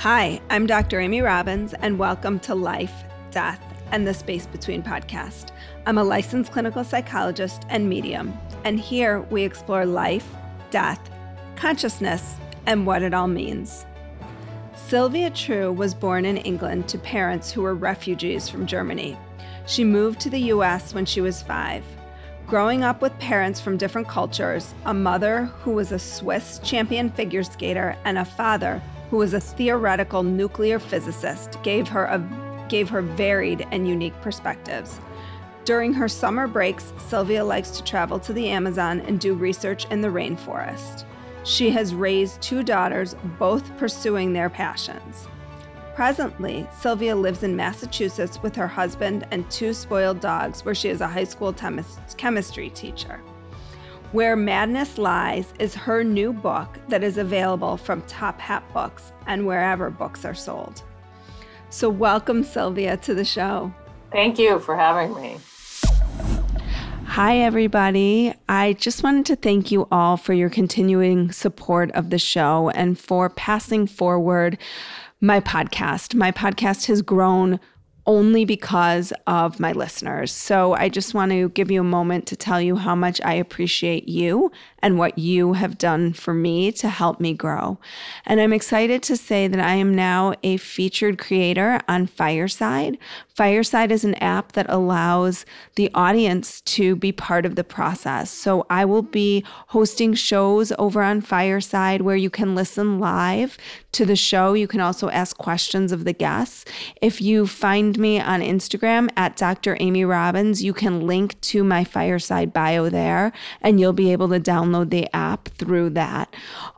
Hi, I'm Dr. Amy Robbins, and welcome to Life, Death, and the Space Between podcast. I'm a licensed clinical psychologist and medium, and here we explore life, death, consciousness, and what it all means. Sylvia True was born in England to parents who were refugees from Germany. She moved to the US when she was five. Growing up with parents from different cultures, a mother who was a Swiss champion figure skater, and a father who was a theoretical nuclear physicist, gave her a gave her varied and unique perspectives. During her summer breaks, Sylvia likes to travel to the Amazon and do research in the rainforest. She has raised two daughters, both pursuing their passions. Presently, Sylvia lives in Massachusetts with her husband and two spoiled dogs, where she is a high school chemistry teacher. Where Madness Lies is her new book that is available from Top Hat Books and wherever books are sold. So, welcome, Sylvia, to the show. Thank you for having me. Hi, everybody. I just wanted to thank you all for your continuing support of the show and for passing forward my podcast. My podcast has grown only because of my listeners. So I just want to give you a moment to tell you how much I appreciate you and what you have done for me to help me grow. And I'm excited to say that I am now a featured creator on Fireside. Fireside is an app that allows the audience to be part of the process. So I will be hosting shows over on Fireside where you can listen live to the show. You can also ask questions of the guests. If you find me on Instagram at Dr. Amy Robbins, you can link to my Fireside bio there and you'll be able to download the app through that.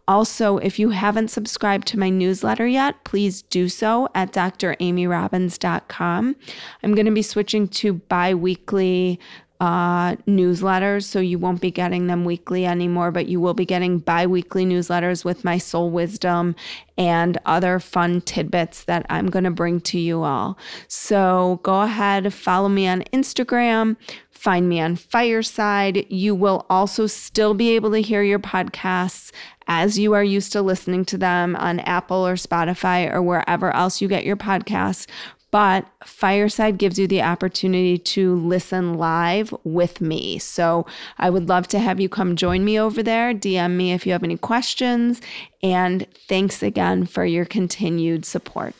Also, if you haven't subscribed to my newsletter yet, please do so at dramyrobbins.com. I'm going to be switching to bi weekly uh, newsletters, so you won't be getting them weekly anymore, but you will be getting bi weekly newsletters with my soul wisdom and other fun tidbits that I'm going to bring to you all. So go ahead, follow me on Instagram, find me on Fireside. You will also still be able to hear your podcasts as you are used to listening to them on Apple or Spotify or wherever else you get your podcasts but Fireside gives you the opportunity to listen live with me. So I would love to have you come join me over there. DM me if you have any questions. And thanks again for your continued support.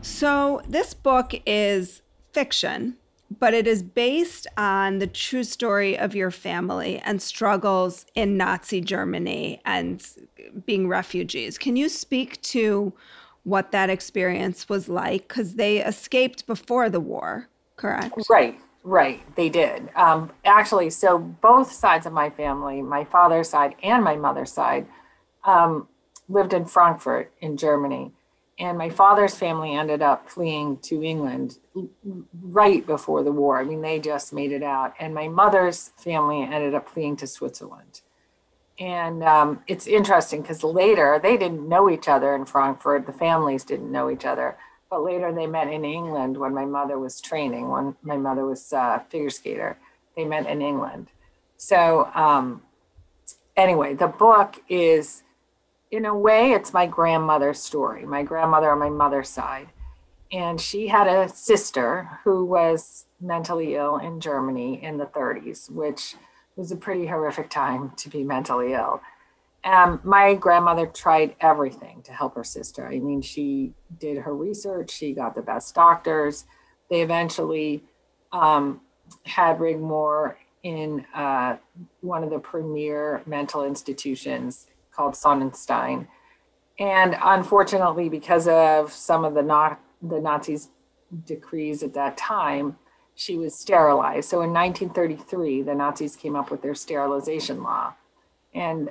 So, this book is fiction, but it is based on the true story of your family and struggles in Nazi Germany and being refugees. Can you speak to what that experience was like because they escaped before the war, correct? Right, right. They did. Um, actually, so both sides of my family, my father's side and my mother's side, um, lived in Frankfurt in Germany. And my father's family ended up fleeing to England right before the war. I mean, they just made it out. And my mother's family ended up fleeing to Switzerland. And um, it's interesting because later they didn't know each other in Frankfurt. The families didn't know each other. But later they met in England when my mother was training, when my mother was a figure skater. They met in England. So, um, anyway, the book is, in a way, it's my grandmother's story, my grandmother on my mother's side. And she had a sister who was mentally ill in Germany in the 30s, which was a pretty horrific time to be mentally ill. Um, my grandmother tried everything to help her sister. I mean, she did her research, she got the best doctors. They eventually um, had Rigmore in uh, one of the premier mental institutions called Sonnenstein. And unfortunately, because of some of the, the Nazis' decrees at that time, she was sterilized. So in 1933, the Nazis came up with their sterilization law, and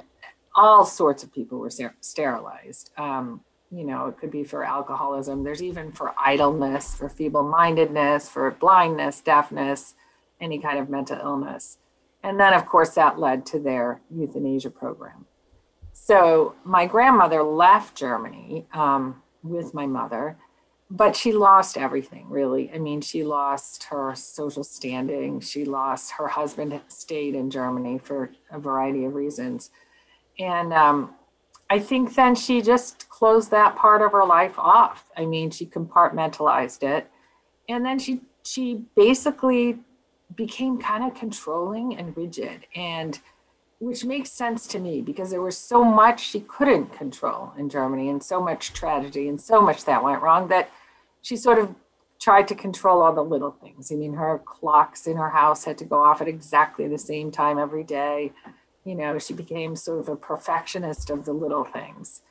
all sorts of people were sterilized. Um, you know, it could be for alcoholism. There's even for idleness, for feeble mindedness, for blindness, deafness, any kind of mental illness. And then, of course, that led to their euthanasia program. So my grandmother left Germany um, with my mother but she lost everything really i mean she lost her social standing she lost her husband stayed in germany for a variety of reasons and um, I think then she just closed that part of her life off. I mean, she compartmentalized it. And then she she basically became kind of controlling and rigid and which makes sense to me because there was so much she couldn't control in Germany and so much tragedy and so much that went wrong that she sort of tried to control all the little things. I mean, her clocks in her house had to go off at exactly the same time every day. You know, she became sort of a perfectionist of the little things.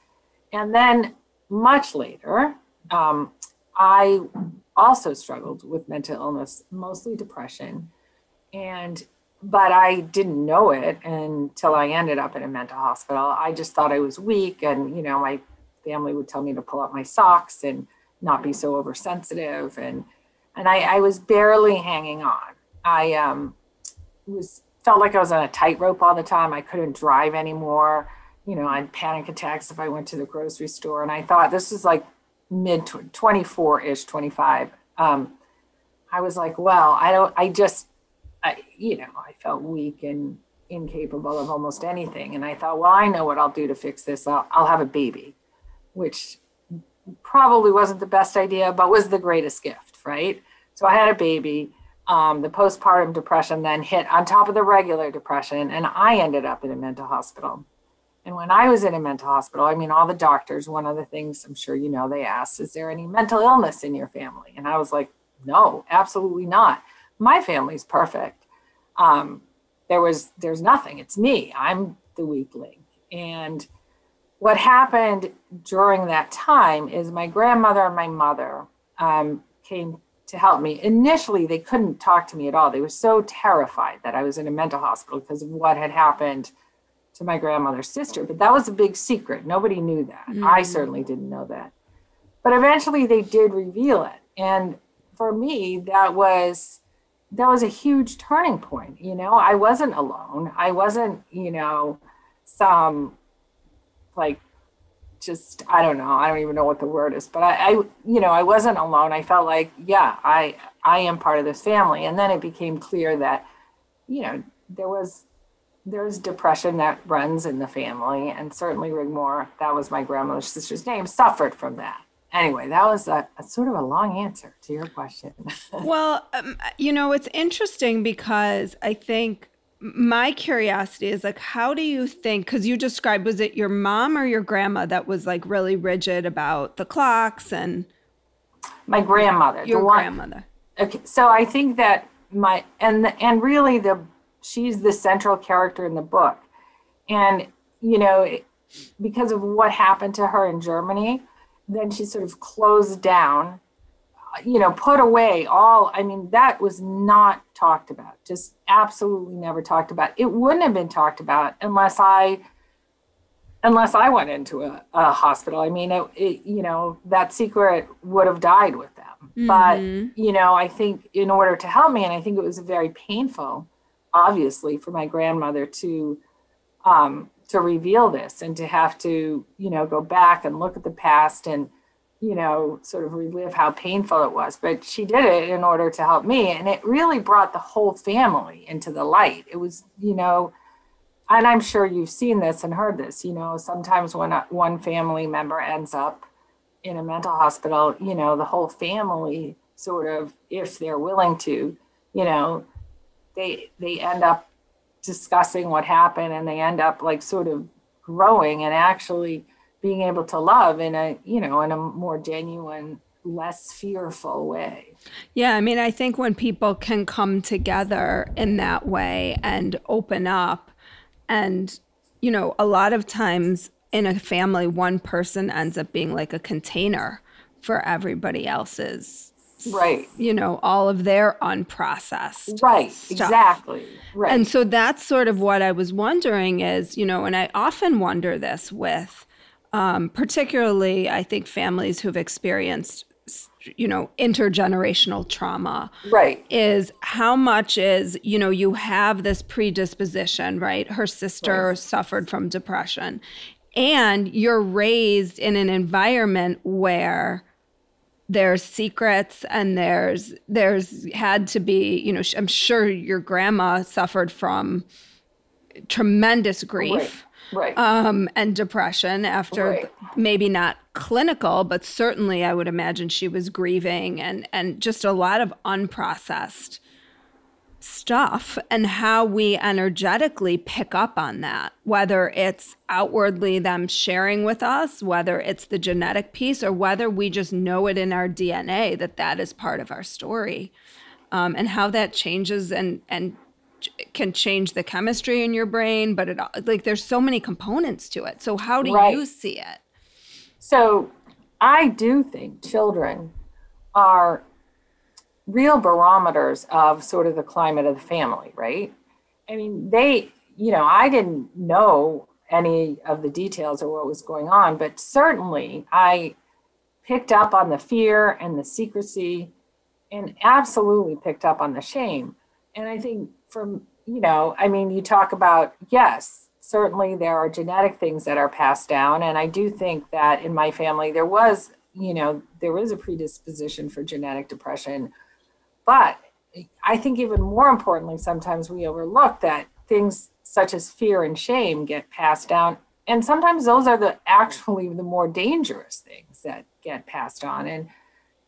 And then much later, um, I also struggled with mental illness, mostly depression. And but I didn't know it until I ended up in a mental hospital. I just thought I was weak and you know, my family would tell me to pull up my socks and not be so oversensitive and and I, I was barely hanging on. I um was felt like I was on a tightrope all the time. I couldn't drive anymore. You know, I had panic attacks if I went to the grocery store. And I thought this was like mid 24 ish, 25. Um, I was like, well, I don't, I just, I, you know, I felt weak and incapable of almost anything. And I thought, well, I know what I'll do to fix this. I'll, I'll have a baby, which probably wasn't the best idea, but was the greatest gift, right? So I had a baby um, the postpartum depression then hit on top of the regular depression, and I ended up in a mental hospital. And when I was in a mental hospital, I mean, all the doctors, one of the things I'm sure you know, they asked, Is there any mental illness in your family? And I was like, No, absolutely not. My family's perfect. Um, there was, there's nothing. It's me. I'm the weakling. And what happened during that time is my grandmother and my mother um, came to help me. Initially, they couldn't talk to me at all. They were so terrified that I was in a mental hospital because of what had happened to my grandmother's sister. But that was a big secret. Nobody knew that. Mm-hmm. I certainly didn't know that. But eventually they did reveal it. And for me, that was that was a huge turning point. You know, I wasn't alone. I wasn't, you know, some like just I don't know. I don't even know what the word is, but I, I, you know, I wasn't alone. I felt like, yeah, I I am part of this family. And then it became clear that, you know, there was there's depression that runs in the family, and certainly Rigmore, that was my grandmother's sister's name, suffered from that. Anyway, that was a, a sort of a long answer to your question. well, um, you know, it's interesting because I think my curiosity is like how do you think because you described was it your mom or your grandma that was like really rigid about the clocks and my grandmother your grandmother okay so i think that my and and really the she's the central character in the book and you know because of what happened to her in germany then she sort of closed down you know, put away all, I mean, that was not talked about, just absolutely never talked about. It wouldn't have been talked about unless I, unless I went into a, a hospital. I mean, it, it, you know, that secret would have died with them. Mm-hmm. But, you know, I think in order to help me, and I think it was very painful, obviously, for my grandmother to, um, to reveal this and to have to, you know, go back and look at the past and, you know, sort of relive how painful it was. But she did it in order to help me. And it really brought the whole family into the light. It was, you know, and I'm sure you've seen this and heard this, you know, sometimes when a, one family member ends up in a mental hospital, you know, the whole family sort of, if they're willing to, you know, they they end up discussing what happened and they end up like sort of growing and actually being able to love in a you know in a more genuine less fearful way. Yeah i mean i think when people can come together in that way and open up and you know a lot of times in a family one person ends up being like a container for everybody else's right. you know all of their unprocessed right stuff. exactly. Right. And so that's sort of what i was wondering is you know and i often wonder this with um, particularly I think families who've experienced you know intergenerational trauma right. is how much is you know you have this predisposition right? Her sister right. suffered from depression. And you're raised in an environment where there's secrets and there's there's had to be you know i'm sure your grandma suffered from tremendous grief right. um, and depression after Right. maybe not clinical, but certainly I would imagine she was grieving and and just a lot of unprocessed stuff and how we energetically pick up on that whether it's outwardly them sharing with us whether it's the genetic piece or whether we just know it in our dna that that is part of our story um, and how that changes and and can change the chemistry in your brain but it like there's so many components to it so how do Right. you see it So I do think children are real barometers of sort of the climate of the family, right? I mean, they, you know, I didn't know any of the details or what was going on, but certainly I picked up on the fear and the secrecy and absolutely picked up on the shame. And I think from, you know, I mean, you talk about, yes, certainly there are genetic things that are passed down. And I do think that in my family, there was, you know, there was a predisposition for genetic depression. But I think even more importantly, sometimes we overlook that things such as fear and shame get passed down. And sometimes those are the actually the more dangerous things that get passed on. And,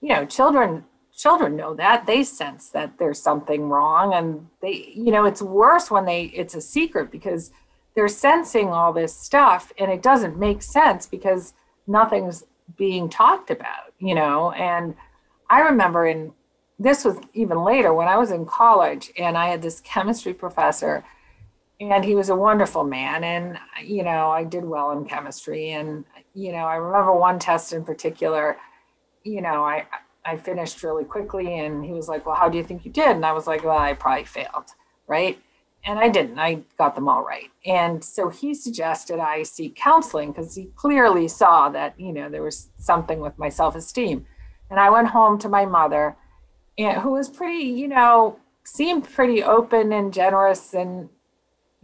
you know, children children know that they sense that there's something wrong and they you know it's worse when they it's a secret because they're sensing all this stuff and it doesn't make sense because nothing's being talked about you know and i remember in this was even later when i was in college and i had this chemistry professor and he was a wonderful man and you know i did well in chemistry and you know i remember one test in particular you know i i finished really quickly and he was like well how do you think you did? And i was like well i probably failed right? And i didn't i got them all right. And so he suggested i seek counseling because he clearly saw that you know there was something with my self-esteem. And i went home to my mother and who was pretty you know seemed pretty open and generous and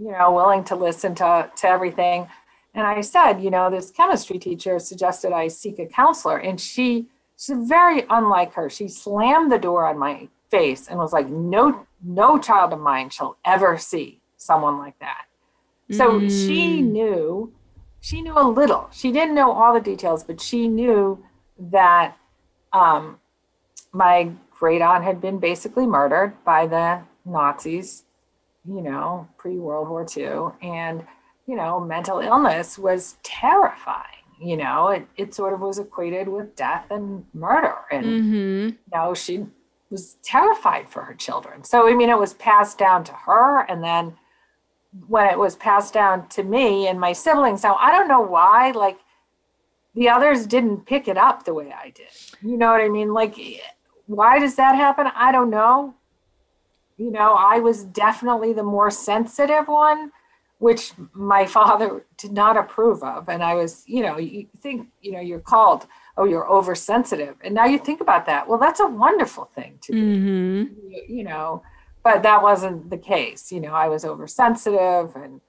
you know, willing to listen to, to everything. And I said, you know, this chemistry teacher suggested I seek a counselor. And she, she's very unlike her. She slammed the door on my face and was like, no, no child of mine shall ever see someone like that. So she knew, she knew a little. She didn't know all the details, but she knew that um, my great aunt had been basically murdered by the Nazis you know, pre World War II. And, you know, mental illness was terrifying. You know, it, it sort of was equated with death and murder. And, mm-hmm. you know, she was terrified for her children. So, I mean, it was passed down to her. And then when it was passed down to me and my siblings, now I don't know why, like, the others didn't pick it up the way I did. You know what I mean? Like, why does that happen? I don't know you know, I was definitely the more sensitive one, which my father did not approve of. And I was, you know, you think, you know, you're called, oh, you're oversensitive. And now you think about that. Well, that's a wonderful thing to be, Mm-hmm. you, you know, but that wasn't the case. You know, I was oversensitive and,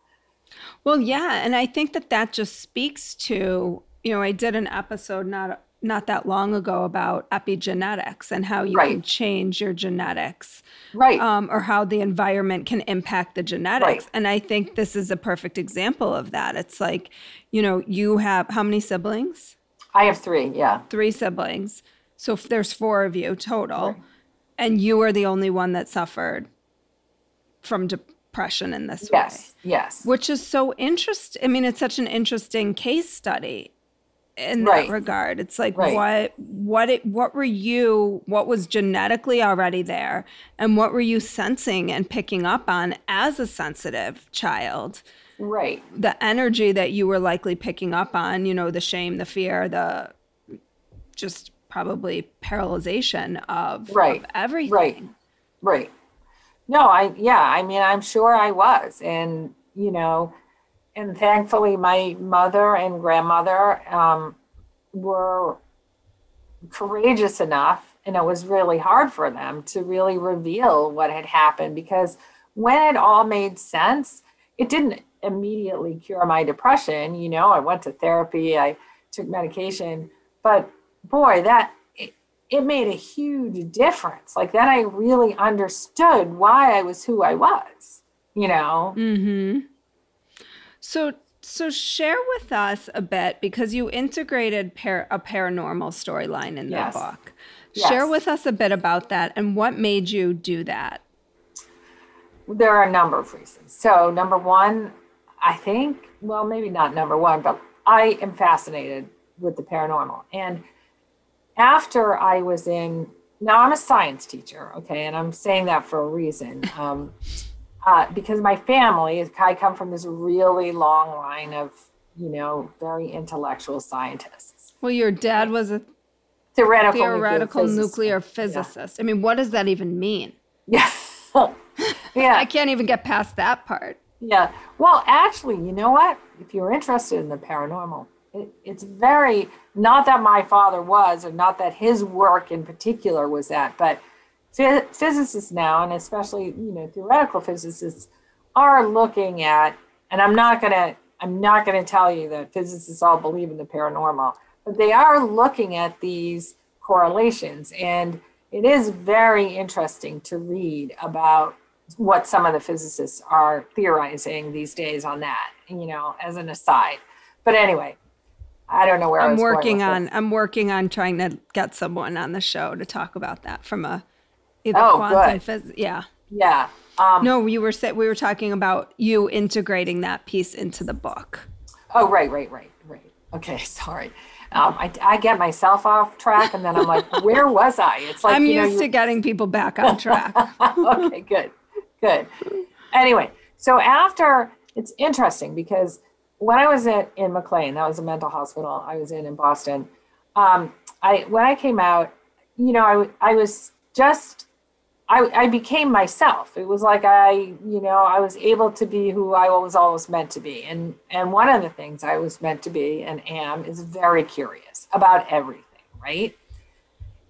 Well, yeah, and I think that that just speaks to, you know, I did an episode not not that long ago about epigenetics and how you can change your genetics right. um, or how the environment can impact the genetics. Right. And I think this is a perfect example of that. It's like, you know, you have how many siblings? I have three. Yeah. Three siblings. So if there's four of you total, and you are the only one that suffered from depression in this way Yes. Yes. which is so interesting. I mean, it's such an interesting case study in Right. that regard. It's like Right. what what it what were you what was genetically already there and what were you sensing and picking up on as a sensitive child? Right. The energy that you were likely picking up on, you know, the shame, the fear, the just probably paralyzation of, Right. of everything. Right. Right. No, I, yeah, I mean, I'm sure I was. And, you know, and thankfully my mother and grandmother um, were courageous enough, and it was really hard for them to really reveal what had happened because when it all made sense, it didn't immediately cure my depression. You know, I went to therapy, I took medication, but boy, that it, made a huge difference. Like then I really understood why I was who I was, you know? Mm-hmm. So so share with us a bit because you integrated par- a paranormal storyline in Yes. the book. Yes. Share with us a bit about that and what made you do that. There are a number of reasons. So, number one, I think, well, maybe not number one, but I am fascinated with the paranormal. And after I was in, now I'm a science teacher, okay, and I'm saying that for a reason. Um, uh, because my family, I come from this really long line of, you know, very intellectual scientists. Well, your dad was a Theoretical, theoretical physicist. nuclear physicist. I mean, what does that even mean? Yeah. yeah. I can't even get past that part. Yeah. Well, actually, you know what? If you're interested in the paranormal, it, it's very, not that my father was, or not that his work in particular was that, but physicists now, and especially, you know, theoretical physicists, are looking at, and I'm not going to, I'm not to tell you that physicists all believe in the paranormal, but they are looking at these correlations. And it is very interesting to read about what some of the physicists are theorizing these days on that, you know, as an aside. But anyway, I don't know where I I'm working on this. I'm working on trying to get someone on the show to talk about that from a either Oh, quantum good. phys- yeah. Yeah. Um, No, you were we were talking about you integrating that piece into the book. Oh, right, right, right, right. Okay, sorry. Um, I, I get myself off track and then I'm like, where was I? It's like, I'm you know, used to getting people back on track. okay, good, good. Anyway, so after it's interesting because when I was at, in McLean, that was a mental hospital I was in in Boston. Um, I when I came out, you know, I, I was just I I became myself. It was like I you know I was able to be who I was always meant to be, and and one of the things I was meant to be and am is very curious about everything, right?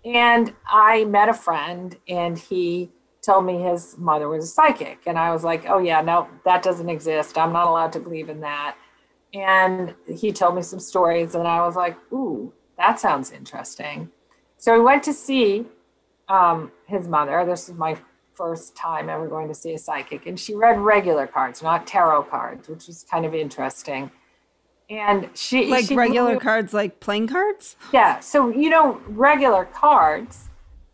And I met a friend, and he told me his mother was a psychic. And I was like, oh, yeah, no, that doesn't exist. I'm not allowed to believe in that. And he told me some stories, and I was like, ooh, that sounds interesting. So we went to see um, his mother. This is my first time ever going to see a psychic. And she read regular cards, not tarot cards, which was kind of interesting. And she like she regular blew- cards like playing cards? yeah. So, you know, regular cards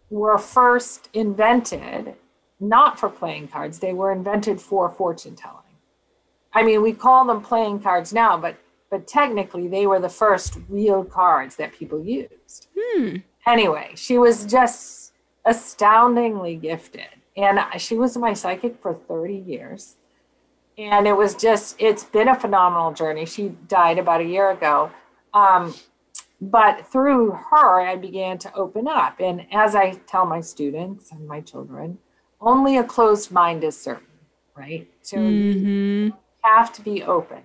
were first invented not for playing cards, they were invented for fortune telling. I mean, we call them playing cards now, but but technically they were the first real cards that people used. Anyway, she was just astoundingly gifted. And she was my psychic for 30 years. And it was just it's been a phenomenal journey. She died about a year ago. Um, but through her i began to open up. And as i tell my students and my children only a closed mind is certain right? So you have to be open.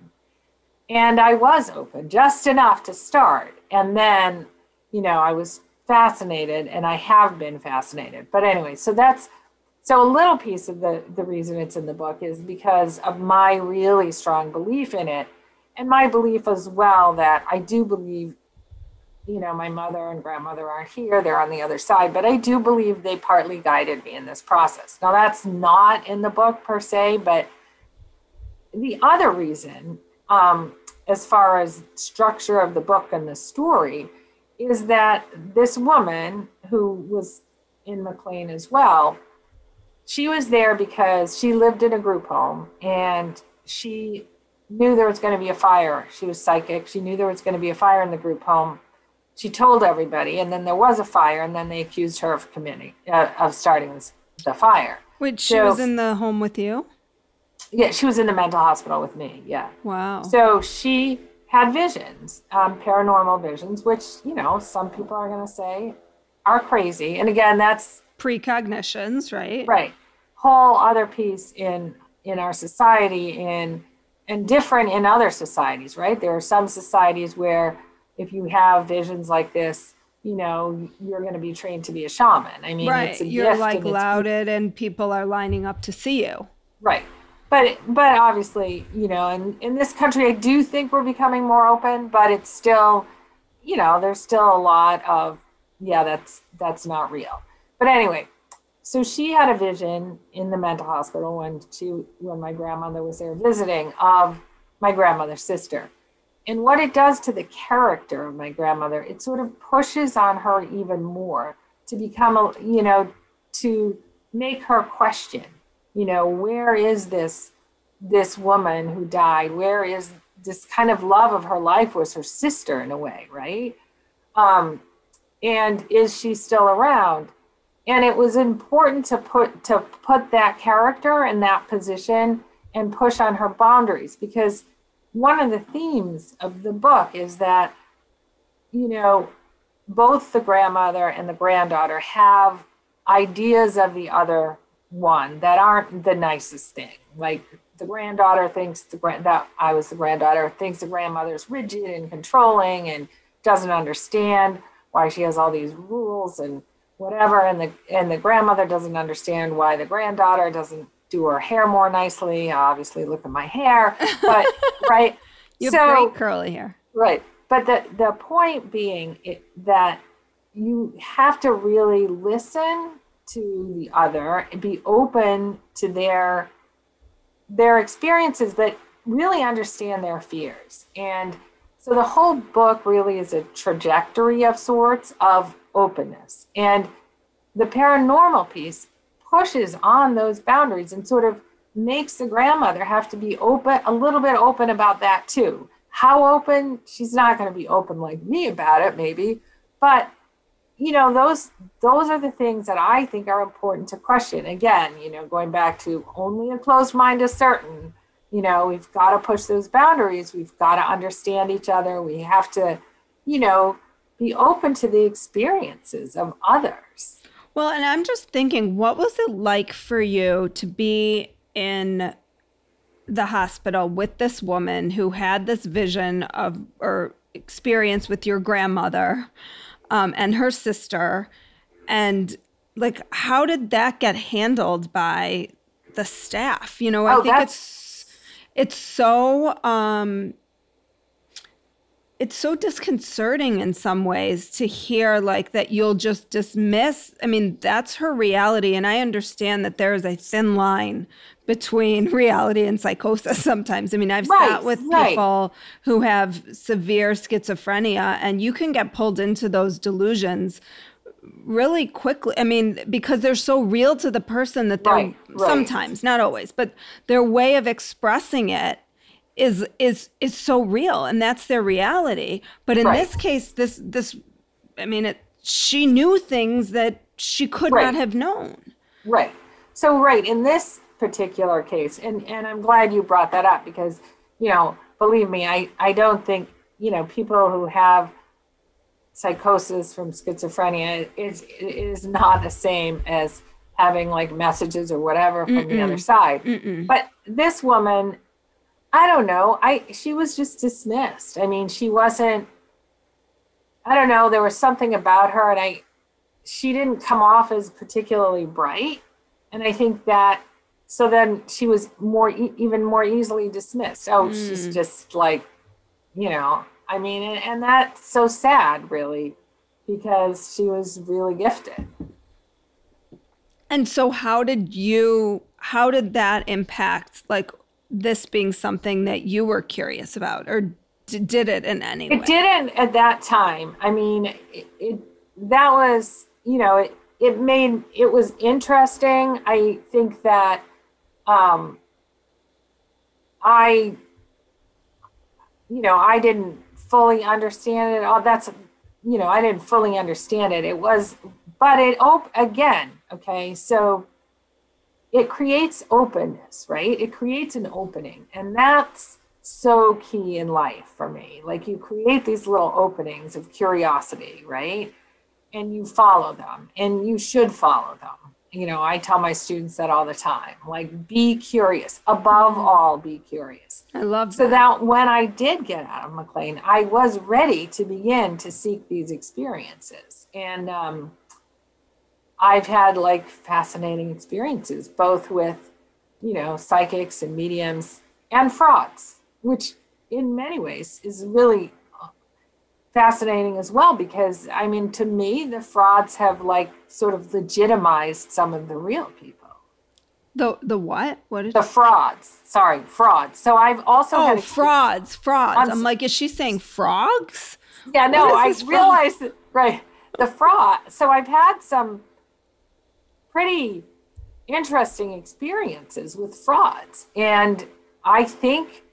And i was open just enough to start. And then you know i was fascinated and i have been fascinated. But anyway so that's so a little piece of the the reason it's in the book is because of my really strong belief in it and my belief as well that i do believe you know my mother and grandmother aren't here they're on the other side but i do believe they partly guided me in this process. Now that's not in the book per se but the other reason um, as far as structure of the book and the story is that this woman who was in mclean as well she was there because she lived in a group home and she knew there was going to be a fire. She was psychic. She knew there was going to be a fire in the group home. She told everybody, and then there was a fire, and then they accused her of committing uh, of starting this, the fire. Which she was in the home with you? Yeah, she was in the mental hospital with me. Yeah. Wow. So she had visions, um, paranormal visions, which you know some people are going to say are crazy. And again, that's Precognitions, right? right whole other piece in in our society in and different in other societies right there are some societies where if you have visions like this you know you're going to be trained to be a shaman i mean Right. it's a You're like lauded and people are lining up to see you. right but but obviously you know in in this country i do think we're becoming more open but it's still you know there's still a lot of yeah that's that's not real but anyway so she had a vision in the mental hospital when she when my grandmother was there visiting of my grandmother's sister. And what it does to the character of my grandmother, it sort of pushes on her even more to become a, you know, to make her question, you know, where is this this woman who died? Where is this kind of love of her life was her sister in a way, right? Um, and is she still around? And it was important to put to put that character in that position and push on her boundaries because one of the themes of the book is that you know both the grandmother and the granddaughter have ideas of the other one that aren't the nicest thing like the granddaughter thinks the grand that I was the granddaughter thinks the grandmother's rigid and controlling and doesn't understand why she has all these rules and whatever and the and the grandmother doesn't understand why the granddaughter doesn't do her hair more nicely. Obviously, look at my hair, but right. You have so, great curly hair. Right, but the the point being it, that you have to really listen to the other and be open to their their experiences, but really understand their fears. And so the whole book really is a trajectory of sorts of openness. And the paranormal piece pushes on those boundaries and sort of makes the grandmother have to be open a little bit open about that too how open she's not going to be open like me about it maybe but you know those those are the things that i think are important to question. Again you know going back to only a closed mind is certain. You know we've got to push those boundaries. We've got to understand each other. We have to you know be open to the experiences of others. Well, and I'm just thinking, what was it like for you to be in the hospital with this woman who had this vision of or experience with your grandmother um, and her sister? And like, how did that get handled by the staff? You know, I oh, think it's it's so um it's so disconcerting in some ways to hear like that you'll just dismiss i mean that's her reality and i understand that there is a thin line between reality and psychosis sometimes. I mean i've right, sat with right. people who have severe schizophrenia and you can get pulled into those delusions really quickly. I mean because they're so real to the person that they're right, sometimes not always but their way of expressing it is is is so real and that's their reality but in right. this case this this i mean it she knew things that she could right. not have known right so right in this particular case and and i'm glad you brought that up because you know believe me i i don't think you know people who have psychosis from schizophrenia is is not the same as having like messages or whatever from Mm-mm. the other side Mm-mm. but this woman I don't know. I she was just dismissed. I mean, she wasn't I don't know, there was something about her and I she didn't come off as particularly bright. And I think that so then she was more even more easily dismissed. Oh, mm. she's just like, you know, I mean, and, and that's so sad, really, because she was really gifted. And so, how did you? How did that impact like this being something that you were curious about or d- did it in any it way? didn't at that time. I mean it, it, that was you know it it made it was interesting. I think that um i you know i didn't fully understand it. All that's you know i didn't fully understand it. It was but it op- again okay so it creates openness, right? It creates an opening. And that's so key in life for me. Like you create these little openings of curiosity, right? And you follow them and you should follow them. You know, I tell my students that all the time. Like be curious. Above all, be curious. I love that. So that when I did get out of McLean, I was ready to begin to seek these experiences. And um I've had like fascinating experiences, both with, you know, psychics and mediums and frauds, which in many ways is really fascinating as well because I mean, to me, the frauds have like sort of legitimized some of the real people. The the what? What is the frauds? Sorry, frauds. So I've also oh had frauds, frauds. I'm, I'm, like, is she saying frogs? Yeah, no, I realized that, right the fraud. So I've had some pretty interesting experiences with frauds, and I think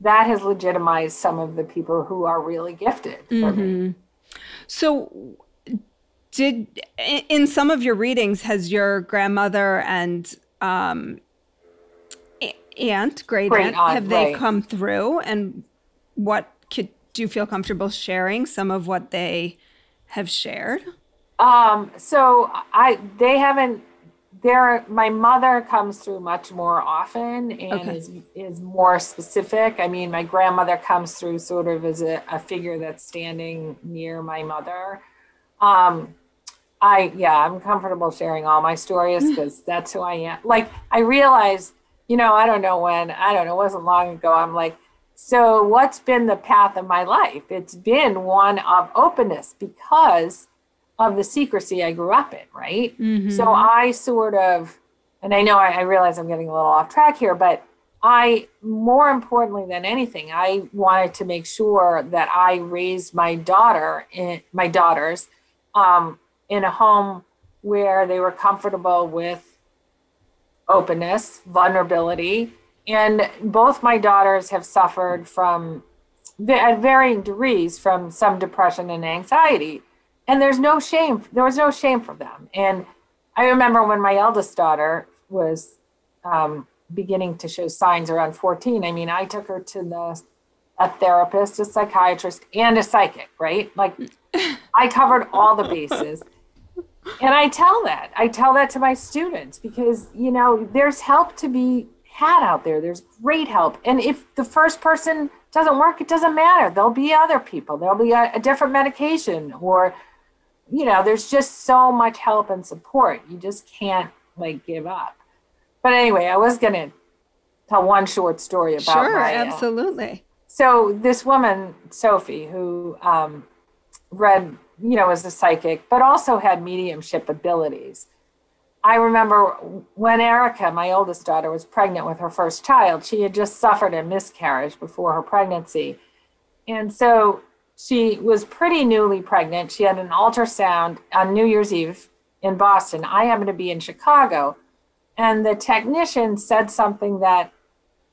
that has legitimized some of the people who are really gifted. Mm-hmm. So did in some of your readings has your grandmother and um, aunt, great, great aunt, aunt, have they right. come through? And what could do you feel comfortable sharing some of what they have shared? Um, so I they haven't. There, my mother comes through much more often and okay. is is more specific. I mean, my grandmother comes through sort of as a, a figure that's standing near my mother. Um, I yeah, I'm comfortable sharing all my stories because that's who I am. Like I realized, you know, I don't know when, I don't know, it wasn't long ago. I'm like, so what's been the path of my life? It's been one of openness because of the secrecy I grew up in, right? Mm-hmm. So I sort of, and I know I, I realize I'm getting a little off track here, but I, more importantly than anything, I wanted to make sure that I raised my daughter, in, my daughters, um, in a home where they were comfortable with openness, vulnerability. And both my daughters have suffered from, at varying degrees, from some depression and anxiety. And there's no shame, there was no shame for them. And I remember when my eldest daughter was um, beginning to show signs around 14, I mean, I took her to the a therapist, a psychiatrist, and a psychic, right? Like I covered all the bases and I tell that. I tell that to my students because, you know, there's help to be had out there. There's great help. And if the first person doesn't work, it doesn't matter. There'll be other people. There'll be a, a different medication or, you know, there's just so much help and support. You just can't like give up. But anyway, I was going to tell one short story about Sure, my, uh, absolutely. Uh, so this woman, Sophie, who um, read you know, as a psychic, but also had mediumship abilities. I remember when Erica, my oldest daughter, was pregnant with her first child, she had just suffered a miscarriage before her pregnancy. And so she was pretty newly pregnant. She had an ultrasound on New Year's Eve in Boston. I happened to be in Chicago. And the technician said something that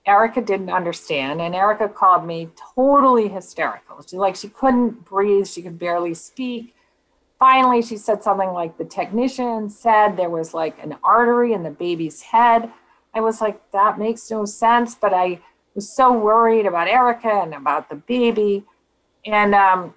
Erica didn't understand, and Erica called me totally hysterical. She like she couldn't breathe, she could barely speak. Finally, she said something like the technician said there was like an artery in the baby's head. I was like, that makes no sense, but I was so worried about Erica and about the baby. And um,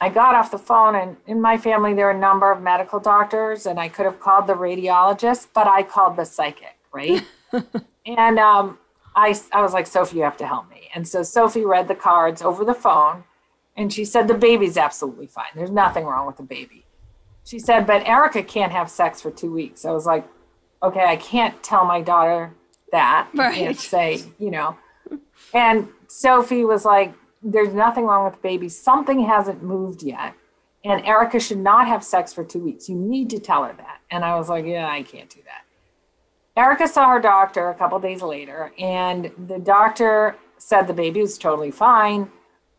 I got off the phone, and in my family, there are a number of medical doctors, and I could have called the radiologist, but I called the psychic, right? and um, I, I was like, Sophie, you have to help me. And so Sophie read the cards over the phone and she said, the baby's absolutely fine. There's nothing wrong with the baby. She said, but Erica can't have sex for two weeks. I was like, okay, I can't tell my daughter that. Right. I can't say, you know. And Sophie was like, there's nothing wrong with the baby. Something hasn't moved yet. And Erica should not have sex for two weeks. You need to tell her that. And I was like, yeah, I can't do that. Erica saw her doctor a couple days later, and the doctor said the baby was totally fine.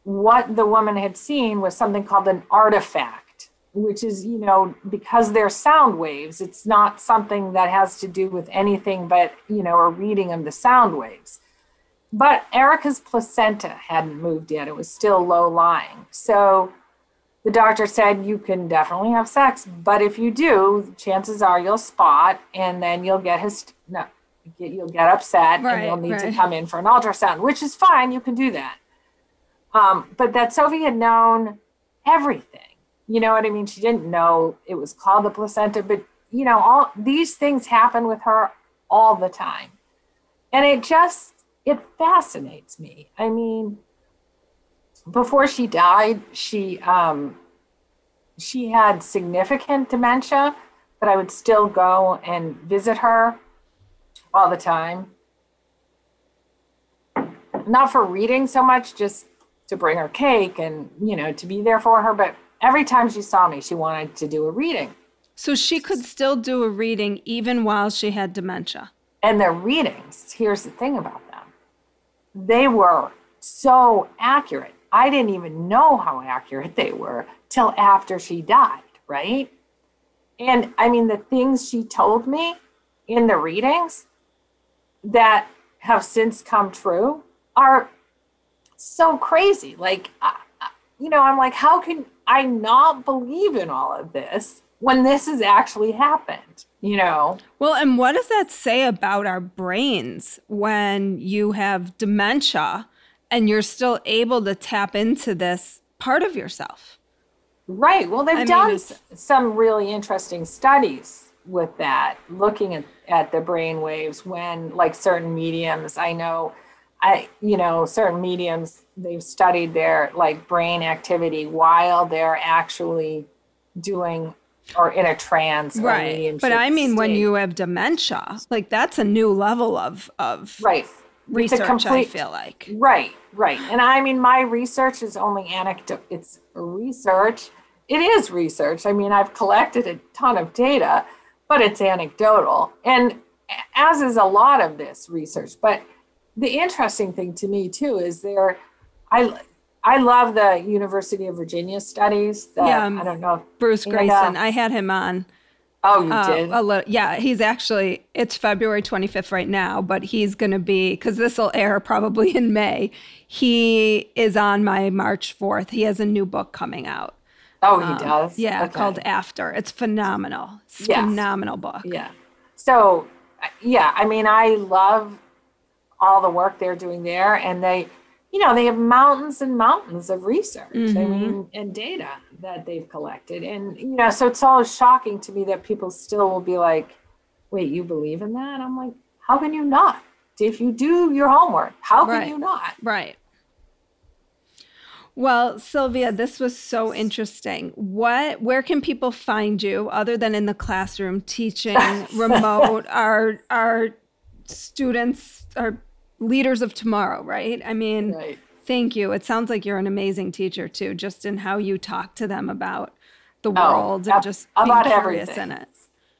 What the woman had seen was something called an artifact, which is, you know, because they're sound waves, it's not something that has to do with anything but, you know, a reading of the sound waves. But Erica's placenta hadn't moved yet, it was still low lying. So the doctor said you can definitely have sex, but if you do, chances are you'll spot, and then you'll get his no, you'll get upset, right, and you'll need right. to come in for an ultrasound, which is fine. You can do that. Um, but that Sophie had known everything. You know what I mean? She didn't know it was called the placenta, but you know, all these things happen with her all the time, and it just it fascinates me. I mean before she died, she um, she had significant dementia, but I would still go and visit her all the time. Not for reading so much, just to bring her cake and you know to be there for her. But every time she saw me, she wanted to do a reading. So she could still do a reading even while she had dementia. And their readings, here's the thing about they were so accurate. I didn't even know how accurate they were till after she died, right? And I mean, the things she told me in the readings that have since come true are so crazy. Like, you know, I'm like, how can I not believe in all of this when this has actually happened? You know? Well, and what does that say about our brains when you have dementia and you're still able to tap into this part of yourself? Right. Well, they've I done mean, some really interesting studies with that, looking at, at the brain waves when, like, certain mediums, I know, I, you know, certain mediums, they've studied their, like, brain activity while they're actually doing or in a trance right but i mean state. when you have dementia like that's a new level of of right. Research complete, i feel like. Right right. And i mean my research is only anecdote it's research. It is research. I mean i've collected a ton of data but it's anecdotal. And as is a lot of this research but the interesting thing to me too is there i I love the University of Virginia studies. That, yeah, I don't know. Bruce Greyson. I had him on. Oh, you uh, did? A little, yeah, he's actually, it's February 25th right now, but he's going to be, because this will air probably in May. He is on my March 4th. He has a new book coming out. Oh, he um, does? Yeah, okay. called After. It's phenomenal. It's yes. phenomenal book. Yeah. So, yeah, I mean, I love all the work they're doing there. And they, you know, they have mountains and mountains of research, mm-hmm. I mean, and data that they've collected. And, you know, so it's always shocking to me that people still will be like, wait, you believe in that? I'm like, how can you not? If you do your homework, how can right. you not? Right. Well, Sylvia, this was so interesting. What where can people find you other than in the classroom teaching remote our our students are leaders of tomorrow, right? I mean, right. thank you. It sounds like you're an amazing teacher too, just in how you talk to them about the oh, world and just about everything in it.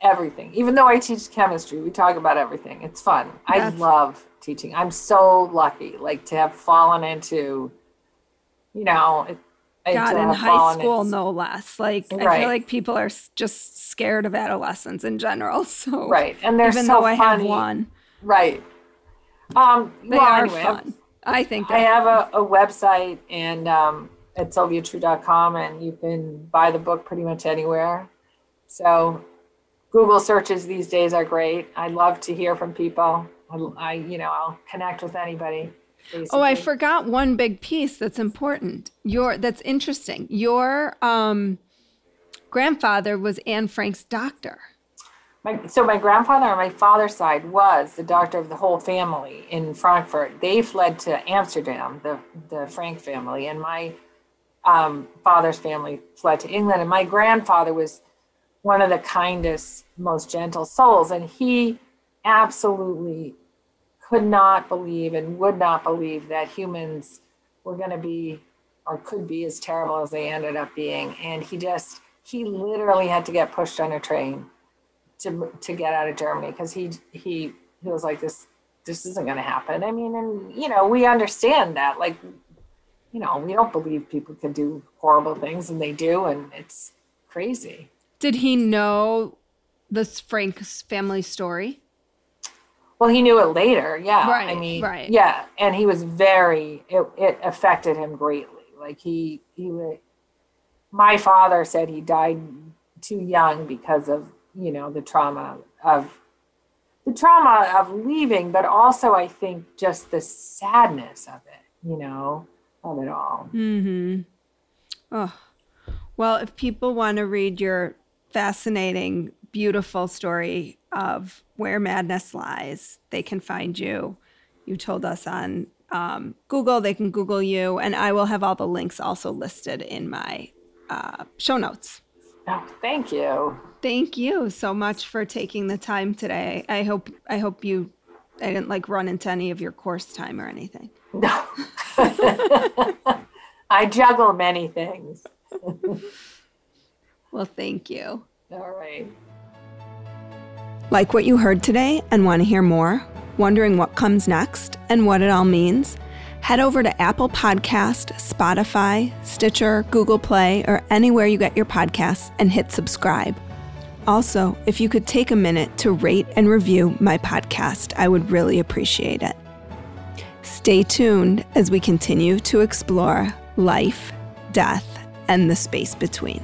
Everything. Even though I teach chemistry, we talk about everything. It's fun. That's, I love teaching. I'm so lucky, like to have fallen into, you know, God, in high school, into, no less. Like right. I feel like people are just scared of adolescents in general. So right, and they're even so though I funny. have one, right, um, they well, are anyway, fun. I think I have a, a, website and um, at sylviatrue.com, and you can buy the book pretty much anywhere. So Google searches these days are great. I love to hear from people. I, I you know, I'll connect with anybody. Basically. Oh, I forgot one big piece that's important. Your that's interesting. Your um, grandfather was Anne Frank's doctor my, so my grandfather on my father's side was the doctor of the whole family in Frankfurt. They fled to Amsterdam, the the Frank family, and my um, father's family fled to England. And my grandfather was one of the kindest, most gentle souls, and he absolutely could not believe and would not believe that humans were going to be or could be as terrible as they ended up being. And he just he literally had to get pushed on a train to to get out of Germany because he he he was like this this isn't going to happen. I mean, and you know we understand that like you know we don't believe people can do horrible things and they do and it's crazy. Did he know this Frank's family story? Well, he knew it later. Yeah. Right, I mean, right. yeah. And he was very, it, it affected him greatly. Like he, he would, my father said he died too young because of you know the trauma of the trauma of leaving but also i think just the sadness of it you know of it all. Mm-hmm. Oh well if people want to read your fascinating beautiful story of where madness lies they can find you. You told us on um, google. They can google you. And i will have all the links also listed in my uh, show notes. Oh, thank you Thank you so much for taking the time today. I hope I hope you I didn't like run into any of your course time or anything. No. I juggle many things. well, thank you. All right. Like what you heard today and want to hear more? Wondering what comes next and what it all means? Head over to Apple Podcast, Spotify, Stitcher, Google Play, or anywhere you get your podcasts and hit subscribe. Also, if you could take a minute to rate and review my podcast, I would really appreciate it. Stay tuned as we continue to explore life, death, and the space between.